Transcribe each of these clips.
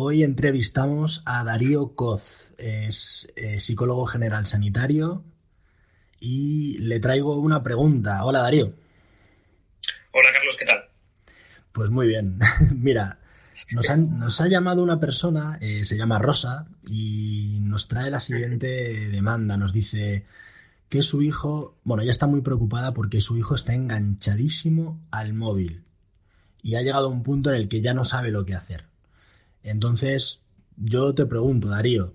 Hoy entrevistamos a Darío Coz, es eh, psicólogo general sanitario y le traigo una pregunta. Hola Darío. Hola Carlos, ¿qué tal? Pues muy bien. Mira, nos, ha llamado una persona, eh, se llama Rosa, y nos trae la siguiente demanda. Nos dice que su hijo, bueno, ella está muy preocupada porque su hijo está enganchadísimo al móvil y ha llegado a un punto en el que ya no sabe lo que hacer. Entonces, yo te pregunto, Darío,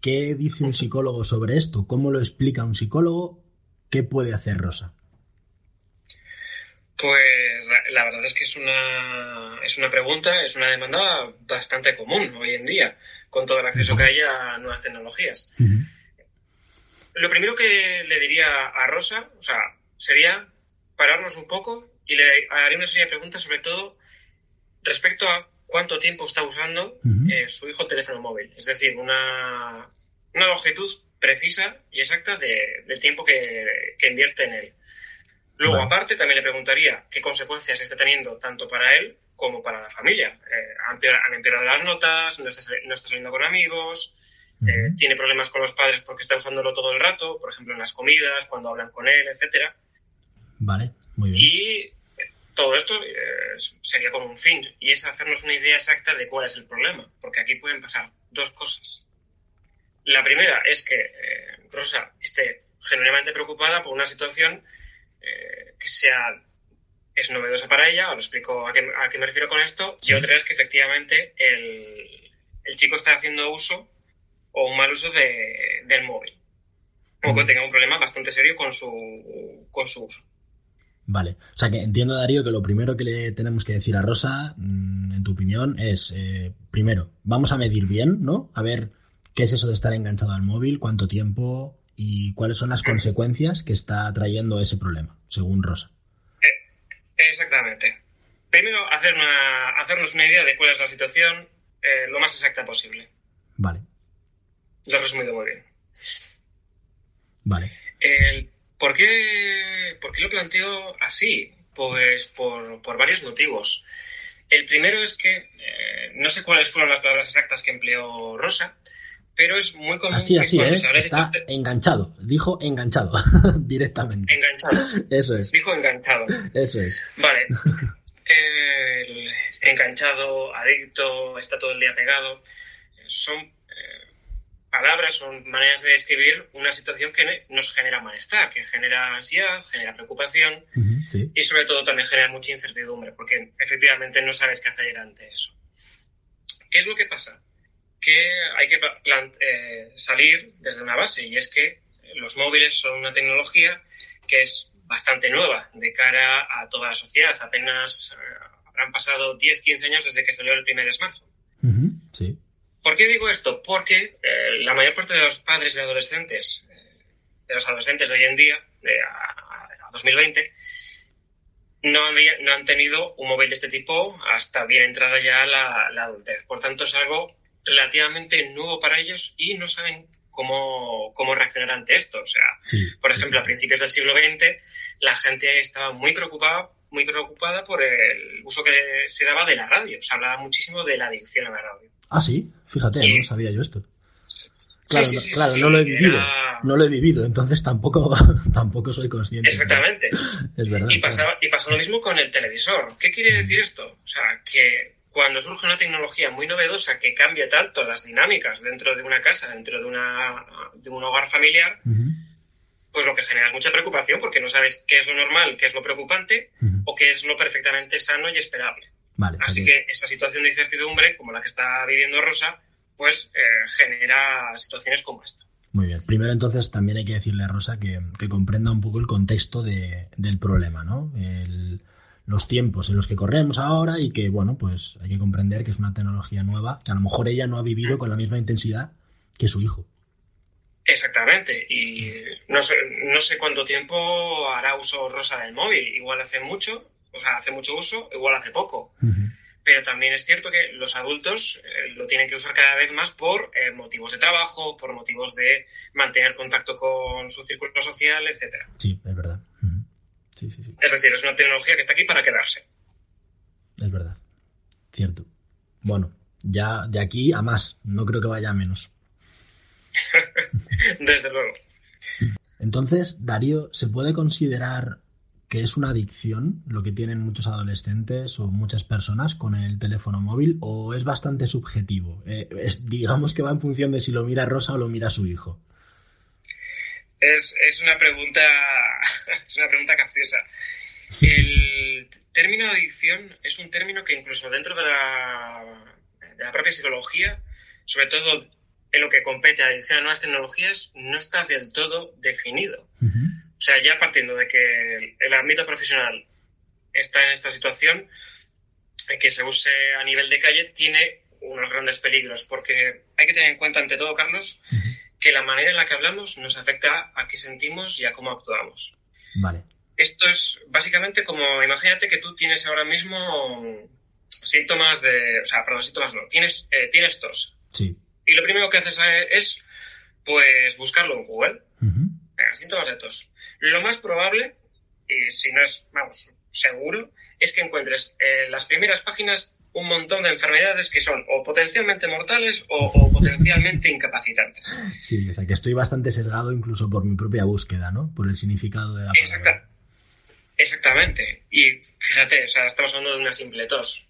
¿qué dice un psicólogo sobre esto? ¿Cómo lo explica un psicólogo? ¿Qué puede hacer Rosa? Pues la verdad es que es una, es una pregunta, es una demanda bastante común hoy en día, con todo el acceso que hay a nuevas tecnologías. Lo primero que le diría a Rosa, o sea, sería pararnos un poco y le haría una serie de preguntas, sobre todo respecto a cuánto tiempo está usando eh, su hijo el teléfono móvil. Es decir, una, una longitud precisa y exacta de, del tiempo que, invierte en él. Luego, aparte, también le preguntaría qué consecuencias está teniendo tanto para él como para la familia. Eh, han, empeorado las notas, no está, saliendo con amigos, eh, tiene problemas con los padres porque está usándolo todo el rato, por ejemplo, en las comidas, cuando hablan con él, etcétera. Vale, muy bien. Y todo esto eh, sería con un fin y es hacernos una idea exacta de cuál es el problema, porque aquí pueden pasar dos cosas. La primera es que eh, Rosa esté genuinamente preocupada por una situación eh, que sea es novedosa para ella, os explico a qué, a qué me refiero con esto, y otra es que efectivamente el, el, chico está haciendo uso o un mal uso de, del móvil, o que tenga un problema bastante serio con su, con su uso. Vale. O sea que entiendo, Darío, que lo primero que le tenemos que decir a Rosa, mm, en tu opinión, es, eh, primero, vamos a medir bien, ¿no? A ver qué es eso de estar enganchado al móvil, cuánto tiempo y cuáles son las consecuencias que está trayendo ese problema, según Rosa. Eh, exactamente. Primero, hacer una, hacernos una idea de cuál es la situación eh, lo más exacta posible. Vale. Lo he resumido muy bien. Vale. El ¿Por qué, por qué lo planteo así? Pues por, por varios motivos. El primero es que eh, no sé cuáles fueron las palabras exactas que empleó Rosa, pero es muy común así, así, ¿eh? Está enganchado, dijo enganchado directamente. Enganchado. Eso es. Dijo enganchado. Eso es. Vale. El enganchado, adicto, está todo el día pegado. Son palabras son maneras de describir una situación que nos genera malestar, que genera ansiedad, genera preocupación y sobre todo también genera mucha incertidumbre, porque efectivamente no sabes qué hacer ante eso. ¿Qué es lo que pasa? Que hay que eh, salir desde una base y es que los móviles son una tecnología que es bastante nueva de cara a toda la sociedad. Apenas eh, habrán pasado 10, 15 años desde que salió el primer smartphone. sí. ¿Por qué digo esto? Porque eh, la mayor parte de los padres de adolescentes, eh, de los adolescentes de hoy en día, de a, 2020, no, no, han tenido un móvil de este tipo hasta bien entrada ya la, adultez. Por tanto, es algo relativamente nuevo para ellos y no saben cómo, cómo reaccionar ante esto. O sea, por ejemplo, a principios del siglo XX, la gente estaba muy preocupada muy preocupada por el uso que se daba de la radio. Se hablaba muchísimo de la adicción a la radio. Ah, sí, fíjate, no sabía yo esto. Claro, no, claro, no lo he vivido, no lo he vivido, entonces tampoco, tampoco soy consciente. Exactamente. Es verdad. Y, pasó lo mismo con el televisor. ¿Qué quiere decir esto? O sea, que cuando surge una tecnología muy novedosa que cambia tanto las dinámicas dentro de una casa, dentro de, una, de un hogar familiar, pues lo que genera es mucha preocupación porque no sabes qué es lo normal, qué es lo preocupante o qué es lo perfectamente sano y esperable. Así que esa situación de incertidumbre, como la que está viviendo Rosa, pues eh, genera situaciones como esta. Muy bien. Primero, entonces, también hay que decirle a Rosa que, comprenda un poco el contexto del problema, ¿no? los tiempos en los que corremos ahora y que, bueno, pues hay que comprender que es una tecnología nueva que a lo mejor ella no ha vivido con la misma intensidad que su hijo. Exactamente, y no sé, no sé cuánto tiempo hará uso Rosa del móvil, igual hace mucho, o sea, hace mucho uso, igual hace poco. Pero también es cierto que los adultos eh, lo tienen que usar cada vez más por eh, motivos de trabajo, por motivos de mantener contacto con su círculo social, etcétera. Sí, es verdad. Es decir, es una tecnología que está aquí para quedarse. Es verdad. Cierto. Bueno, ya de aquí a más, no creo que vaya a menos. Desde luego. Entonces, Darío, ¿se puede considerar que es una adicción lo que tienen muchos adolescentes o muchas personas con el teléfono móvil o es bastante subjetivo? Eh, digamos que va en función de si lo mira Rosa o lo mira su hijo. Es, una pregunta es una pregunta capciosa. El término adicción es un término que incluso dentro de la, de la propia psicología, sobre todo en lo que compete a adicción a nuevas tecnologías no está del todo definido. O sea, ya partiendo de que el ámbito profesional está en esta situación, que se use a nivel de calle tiene unos grandes peligros, porque hay que tener en cuenta, ante todo, Carlos, que la manera en la que hablamos nos afecta a qué sentimos y a cómo actuamos. Vale. Esto es básicamente como, imagínate que tú tienes ahora mismo síntomas de, o sea, perdón, síntomas no, tienes, eh, tienes tos. Sí. Y lo primero que haces es, pues, buscarlo en Google. síntomas de tos. Lo más probable, y si no es, vamos, seguro, es que encuentres en las primeras páginas un montón de enfermedades que son o potencialmente mortales o, potencialmente incapacitantes. Sí, o sea que estoy bastante sesgado incluso por mi propia búsqueda, ¿no? Por el significado de la palabra. Exactamente. Y fíjate, o sea, estamos hablando de una simple tos.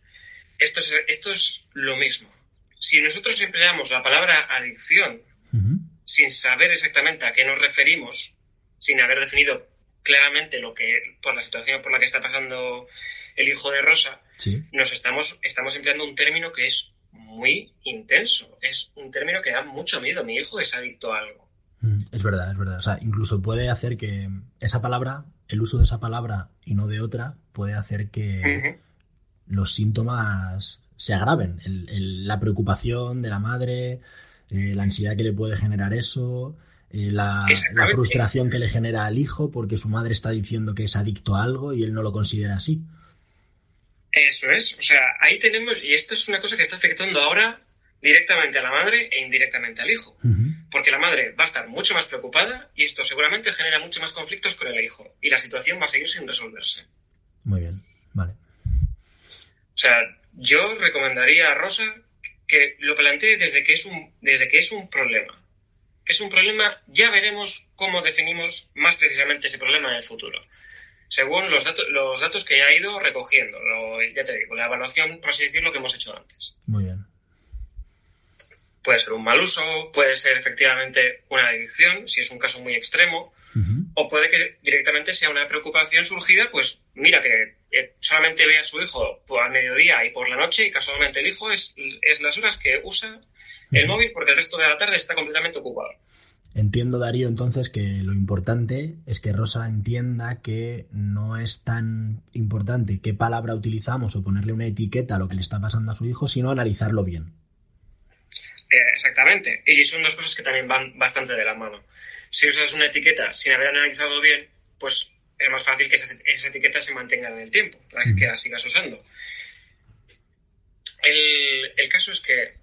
Esto es, esto es lo mismo si nosotros empleamos la palabra adicción sin saber exactamente a qué nos referimos, sin haber definido claramente lo que, por la situación por la que está pasando el hijo de Rosa, nos estamos, estamos empleando un término que es muy intenso. Es un término que da mucho miedo. Mi hijo es adicto a algo. Mm, es verdad, es verdad. O sea, incluso puede hacer que esa palabra, el uso de esa palabra y no de otra, puede hacer que los síntomas se agraven. la preocupación de la madre, eh, la ansiedad que le puede generar eso, eh, la, frustración que le genera al hijo porque su madre está diciendo que es adicto a algo y él no lo considera así. Eso es, o sea, ahí tenemos, y esto es una cosa que está afectando ahora directamente a la madre e indirectamente al hijo. Porque la madre va a estar mucho más preocupada y esto seguramente genera mucho más conflictos con el hijo. Y la situación va a seguir sin resolverse. Muy bien, vale. O sea, yo recomendaría a Rosa que lo plantee desde que es un, desde que es un problema. Es un problema, ya veremos cómo definimos más precisamente ese problema en el futuro. Según los datos, los datos que ya ha ido recogiendo, ya te digo, la evaluación, por así decirlo, que hemos hecho antes. Muy bien. Puede ser un mal uso, puede ser efectivamente una adicción, si es un caso muy extremo, o puede que directamente sea una preocupación surgida, pues mira, que solamente ve a su hijo por al mediodía y por la noche y casualmente el hijo es, es las horas que usa el móvil porque el resto de la tarde está completamente ocupado. Entiendo, Darío, entonces que lo importante es que Rosa entienda que no es tan importante qué palabra utilizamos o ponerle una etiqueta a lo que le está pasando a su hijo, sino analizarlo bien. Eh, exactamente. Y son dos cosas que también van bastante de la mano. Si usas una etiqueta sin haber analizado bien, pues es más fácil que esa etiqueta se mantenga en el tiempo, para que la sigas usando. El, caso es que eh,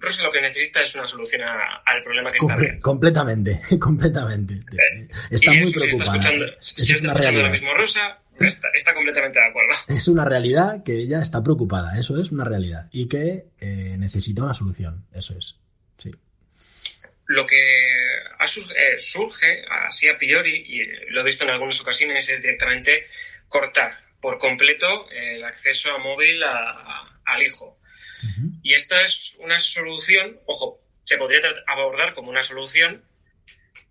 Rosa lo que necesita es una solución al problema que está viendo. Completamente, completamente. Eh, está muy preocupada. Si está escuchando, lo mismo Rosa, está, completamente de acuerdo. Es una realidad que ella está preocupada, eso es una realidad. Y que eh, necesita una solución, eso es. Sí. Lo que eh, surge, así a priori, y lo he visto en algunas ocasiones, es directamente cortar por completo el acceso a móvil al hijo. Y esta es una solución, ojo, se podría abordar como una solución,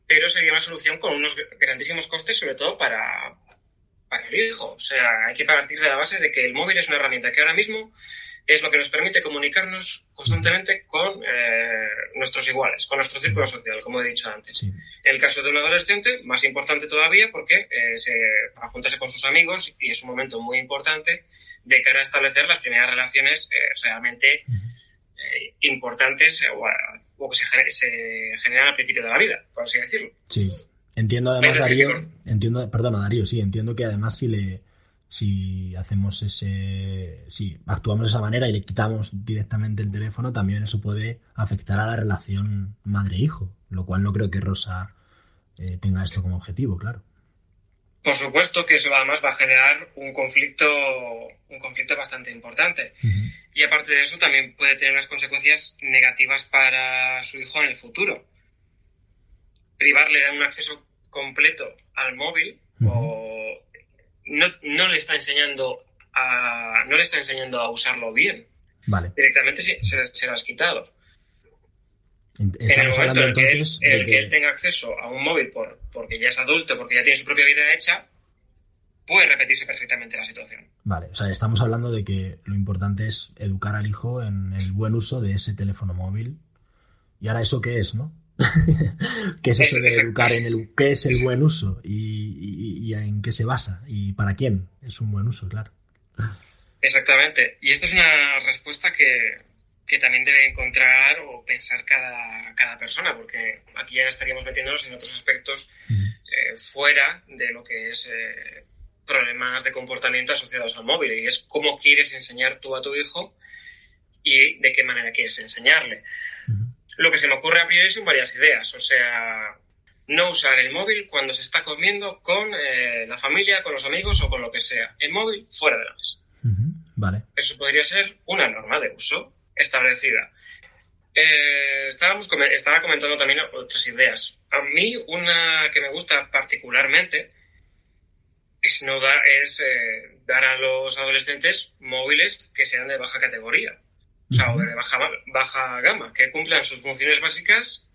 pero sería una solución con unos grandísimos costes, sobre todo para, para el hijo. O sea, hay que partir de la base de que el móvil es una herramienta que ahora mismo es lo que nos permite comunicarnos constantemente con eh, nuestros iguales, con nuestro círculo social, como he dicho antes. En el caso de un adolescente, más importante todavía porque eh, se, para juntarse con sus amigos y es un momento muy importante de cara a establecer las primeras relaciones eh, realmente importantes o, que se, se, generan al principio de la vida, por así decirlo. Sí, entiendo además, Darío, entiendo, perdona Darío, sí, entiendo que además si le si hacemos ese, si actuamos de esa manera y le quitamos directamente el teléfono, también eso puede afectar a la relación madre-hijo, lo cual no creo que Rosa eh, tenga esto como objetivo, claro. Por supuesto que eso además va a generar un conflicto, un conflicto bastante importante. Y aparte de eso también puede tener unas consecuencias negativas para su hijo en el futuro. Privarle de un acceso completo al móvil o no, no le está enseñando a, no le está enseñando a usarlo bien. Vale. Directamente se, se, lo has quitado. en el momento en que, él, tenga acceso a un móvil por, porque ya es adulto, porque ya tiene su propia vida hecha, puede repetirse perfectamente la situación. Vale, o sea, estamos hablando de que lo importante es educar al hijo en el buen uso de ese teléfono móvil. ¿Y ahora eso qué es, no? ¿Qué es eso de educar en el qué es el buen uso y, en qué se basa y para quién es un buen uso, claro. Exactamente. Y esta es una respuesta que, también debe encontrar o pensar cada, cada, persona, porque aquí ya estaríamos metiéndonos en otros aspectos eh, fuera de lo que es eh, problemas de comportamiento asociados al móvil. Y es cómo quieres enseñar tú a tu hijo y de qué manera quieres enseñarle lo que se me ocurre a priori son varias ideas. O sea, no usar el móvil cuando se está comiendo con eh, la familia, con los amigos o con lo que sea. El móvil fuera de la mesa. Vale. Eso podría ser una norma de uso establecida. Eh, estábamos, estaba comentando también otras ideas. A mí, una que me gusta particularmente es, no da, es eh, dar a los adolescentes móviles que sean de baja categoría o sea, o de baja, baja gama, que cumplan sus funciones básicas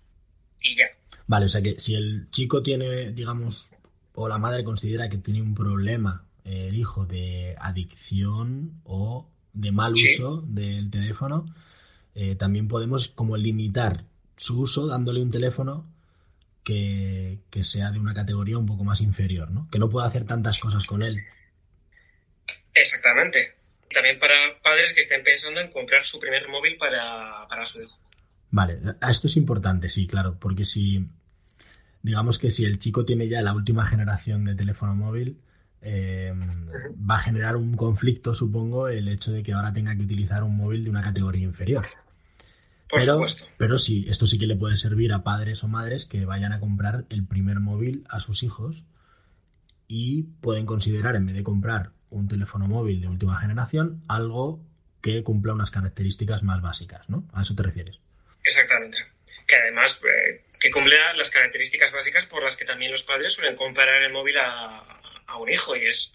y ya. Vale, o sea que si el chico tiene, digamos, o la madre considera que tiene un problema, el hijo, de adicción o de mal uso del teléfono, eh, también podemos como limitar su uso dándole un teléfono que, que, sea de una categoría un poco más inferior, ¿no? Que no pueda hacer tantas cosas con él. Exactamente también para padres que estén pensando en comprar su primer móvil para, su hijo. Vale, esto es importante, sí, claro, porque si, digamos que si el chico tiene ya la última generación de teléfono móvil, eh, va a generar un conflicto, supongo, el hecho de que ahora tenga que utilizar un móvil de una categoría inferior. Por pero, supuesto. Pero sí, esto sí que le puede servir a padres o madres que vayan a comprar el primer móvil a sus hijos y pueden considerar, en vez de comprar un teléfono móvil de última generación, algo que cumpla unas características más básicas, ¿no? ¿A eso te refieres? Exactamente. Que además, eh, que cumpla las características básicas por las que también los padres suelen comprar el móvil a, un hijo y es,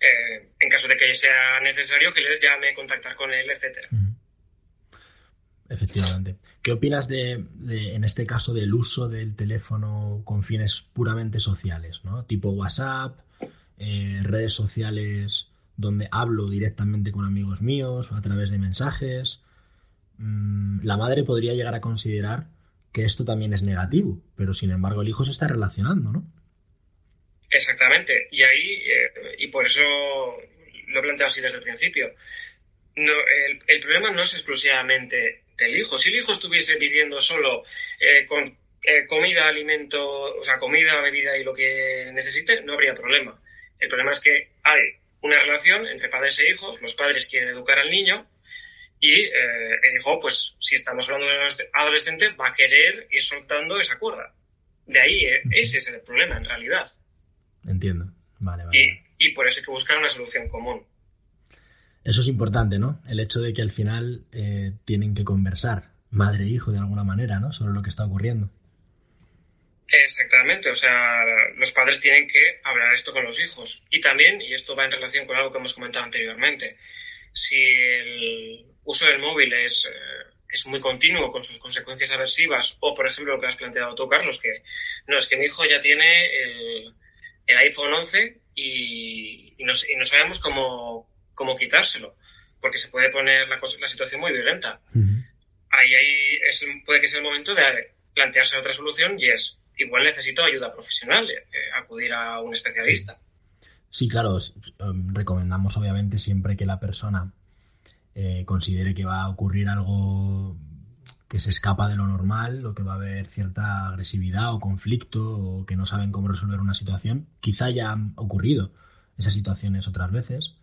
eh, en caso de que sea necesario, que les llame, contactar con él, etcétera. Efectivamente. ¿Qué opinas de, de, en este caso, del uso del teléfono con fines puramente sociales, ¿no? Tipo WhatsApp, eh, redes sociales donde hablo directamente con amigos míos a través de mensajes. Mm, la madre podría llegar a considerar que esto también es negativo, pero sin embargo el hijo se está relacionando, ¿no? Exactamente. Y ahí, eh, y por eso lo he planteado así desde el principio, no, el, problema no es exclusivamente del hijo. Si el hijo estuviese viviendo solo eh, con comida, alimento, o sea, comida, bebida y lo que necesite, no habría problema. El problema es que hay una relación entre padres e hijos, los padres quieren educar al niño y eh, el hijo, pues si estamos hablando de un adolescente, va a querer ir soltando esa cuerda. De ahí, eh, ese es el problema en realidad. Entiendo. Vale, vale. Y, por eso hay que buscar una solución común. Eso es importante, ¿no? El hecho de que al final eh, tienen que conversar, madre e hijo, de alguna manera, ¿no? Sobre lo que está ocurriendo. Exactamente, o sea, los padres tienen que hablar esto con los hijos. Y también, y esto va en relación con algo que hemos comentado anteriormente, si el uso del móvil es, eh, es muy continuo con sus consecuencias aversivas, o por ejemplo lo que has planteado tú, Carlos, que no, es que mi hijo ya tiene el, el iPhone 11 y, y, no, y no sabemos cómo, cómo quitárselo porque se puede poner la, la situación muy violenta. Ahí, ahí es, puede que sea el momento de plantearse otra solución y es, igual necesito ayuda profesional, eh, acudir a un especialista. Sí, claro, em, recomendamos obviamente siempre que la persona eh, considere que va a ocurrir algo que se escapa de lo normal o que va a haber cierta agresividad o conflicto o que no saben cómo resolver una situación. Quizá ya han ocurrido esas situaciones otras veces.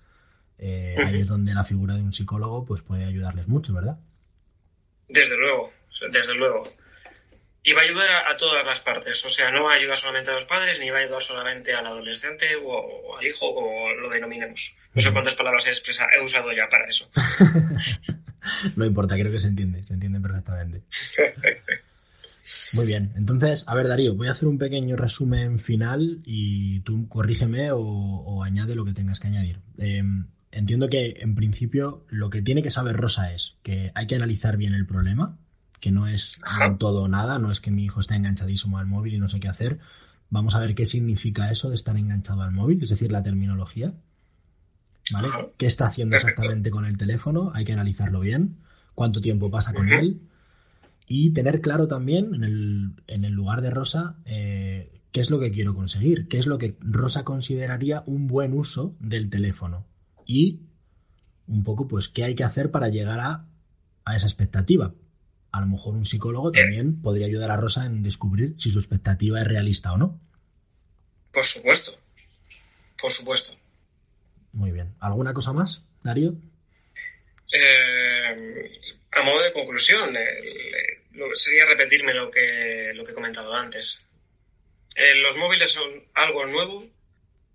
Eh, ahí es donde la figura de un psicólogo pues puede ayudarles mucho, ¿verdad? Desde luego, desde luego. Y va a ayudar a, todas las partes, o sea, no va a ayudar solamente a los padres, ni va a ayudar solamente al adolescente o, al hijo, como lo denominemos. No sé cuántas palabras he, he usado ya para eso. no importa, creo que se entiende, se entiende perfectamente. Muy bien, entonces, a ver Darío, voy a hacer un pequeño resumen final y tú corrígeme o, añade lo que tengas que añadir. Em, entiendo que en principio lo que tiene que saber Rosa es que hay que analizar bien el problema, que no es todo o nada, no es que mi hijo está enganchadísimo al móvil y no sé qué hacer. Vamos a ver qué significa eso de estar enganchado al móvil, es decir, la terminología. ¿Vale? ¿Qué está haciendo exactamente con el teléfono? Hay que analizarlo bien. ¿Cuánto tiempo pasa con él? Y tener claro también en el, en el lugar de Rosa eh, qué es lo que quiero conseguir, qué es lo que Rosa consideraría un buen uso del teléfono. Y un poco, pues, qué hay que hacer para llegar a, a esa expectativa a lo mejor un psicólogo también podría ayudar a Rosa en descubrir si su expectativa es realista o no. Por supuesto, por supuesto. Muy bien. ¿Alguna cosa más, Darío? Eh, a modo de conclusión, sería repetirme lo que, lo que he comentado antes. Eh, los móviles son algo nuevo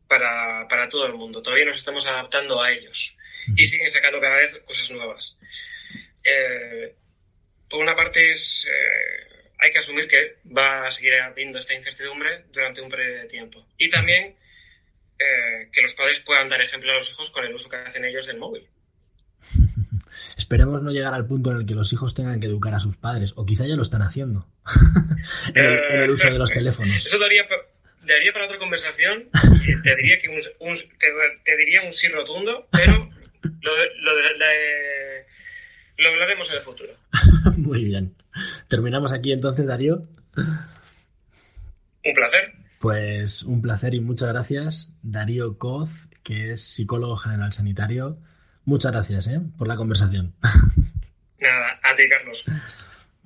para, para, todo el mundo. Todavía nos estamos adaptando a ellos y siguen sacando cada vez cosas nuevas. Eh, por una parte es, eh, hay que asumir que va a seguir habiendo esta incertidumbre durante un periodo de tiempo. Y también eh, que los padres puedan dar ejemplo a los hijos con el uso que hacen ellos del móvil. Esperemos no llegar al punto en el que los hijos tengan que educar a sus padres, o quizá ya lo están haciendo, en, el, uso de los teléfonos. Eso daría, daría para otra conversación, y te diría, que un, te, diría un sí rotundo, pero lo, lo de lo hablaremos en el futuro. Muy bien. Terminamos aquí entonces, Darío. Un placer. Pues un placer y muchas gracias, Darío Coz, que es psicólogo general sanitario. Muchas gracias ¿eh? por la conversación. Nada, a ti, Carlos.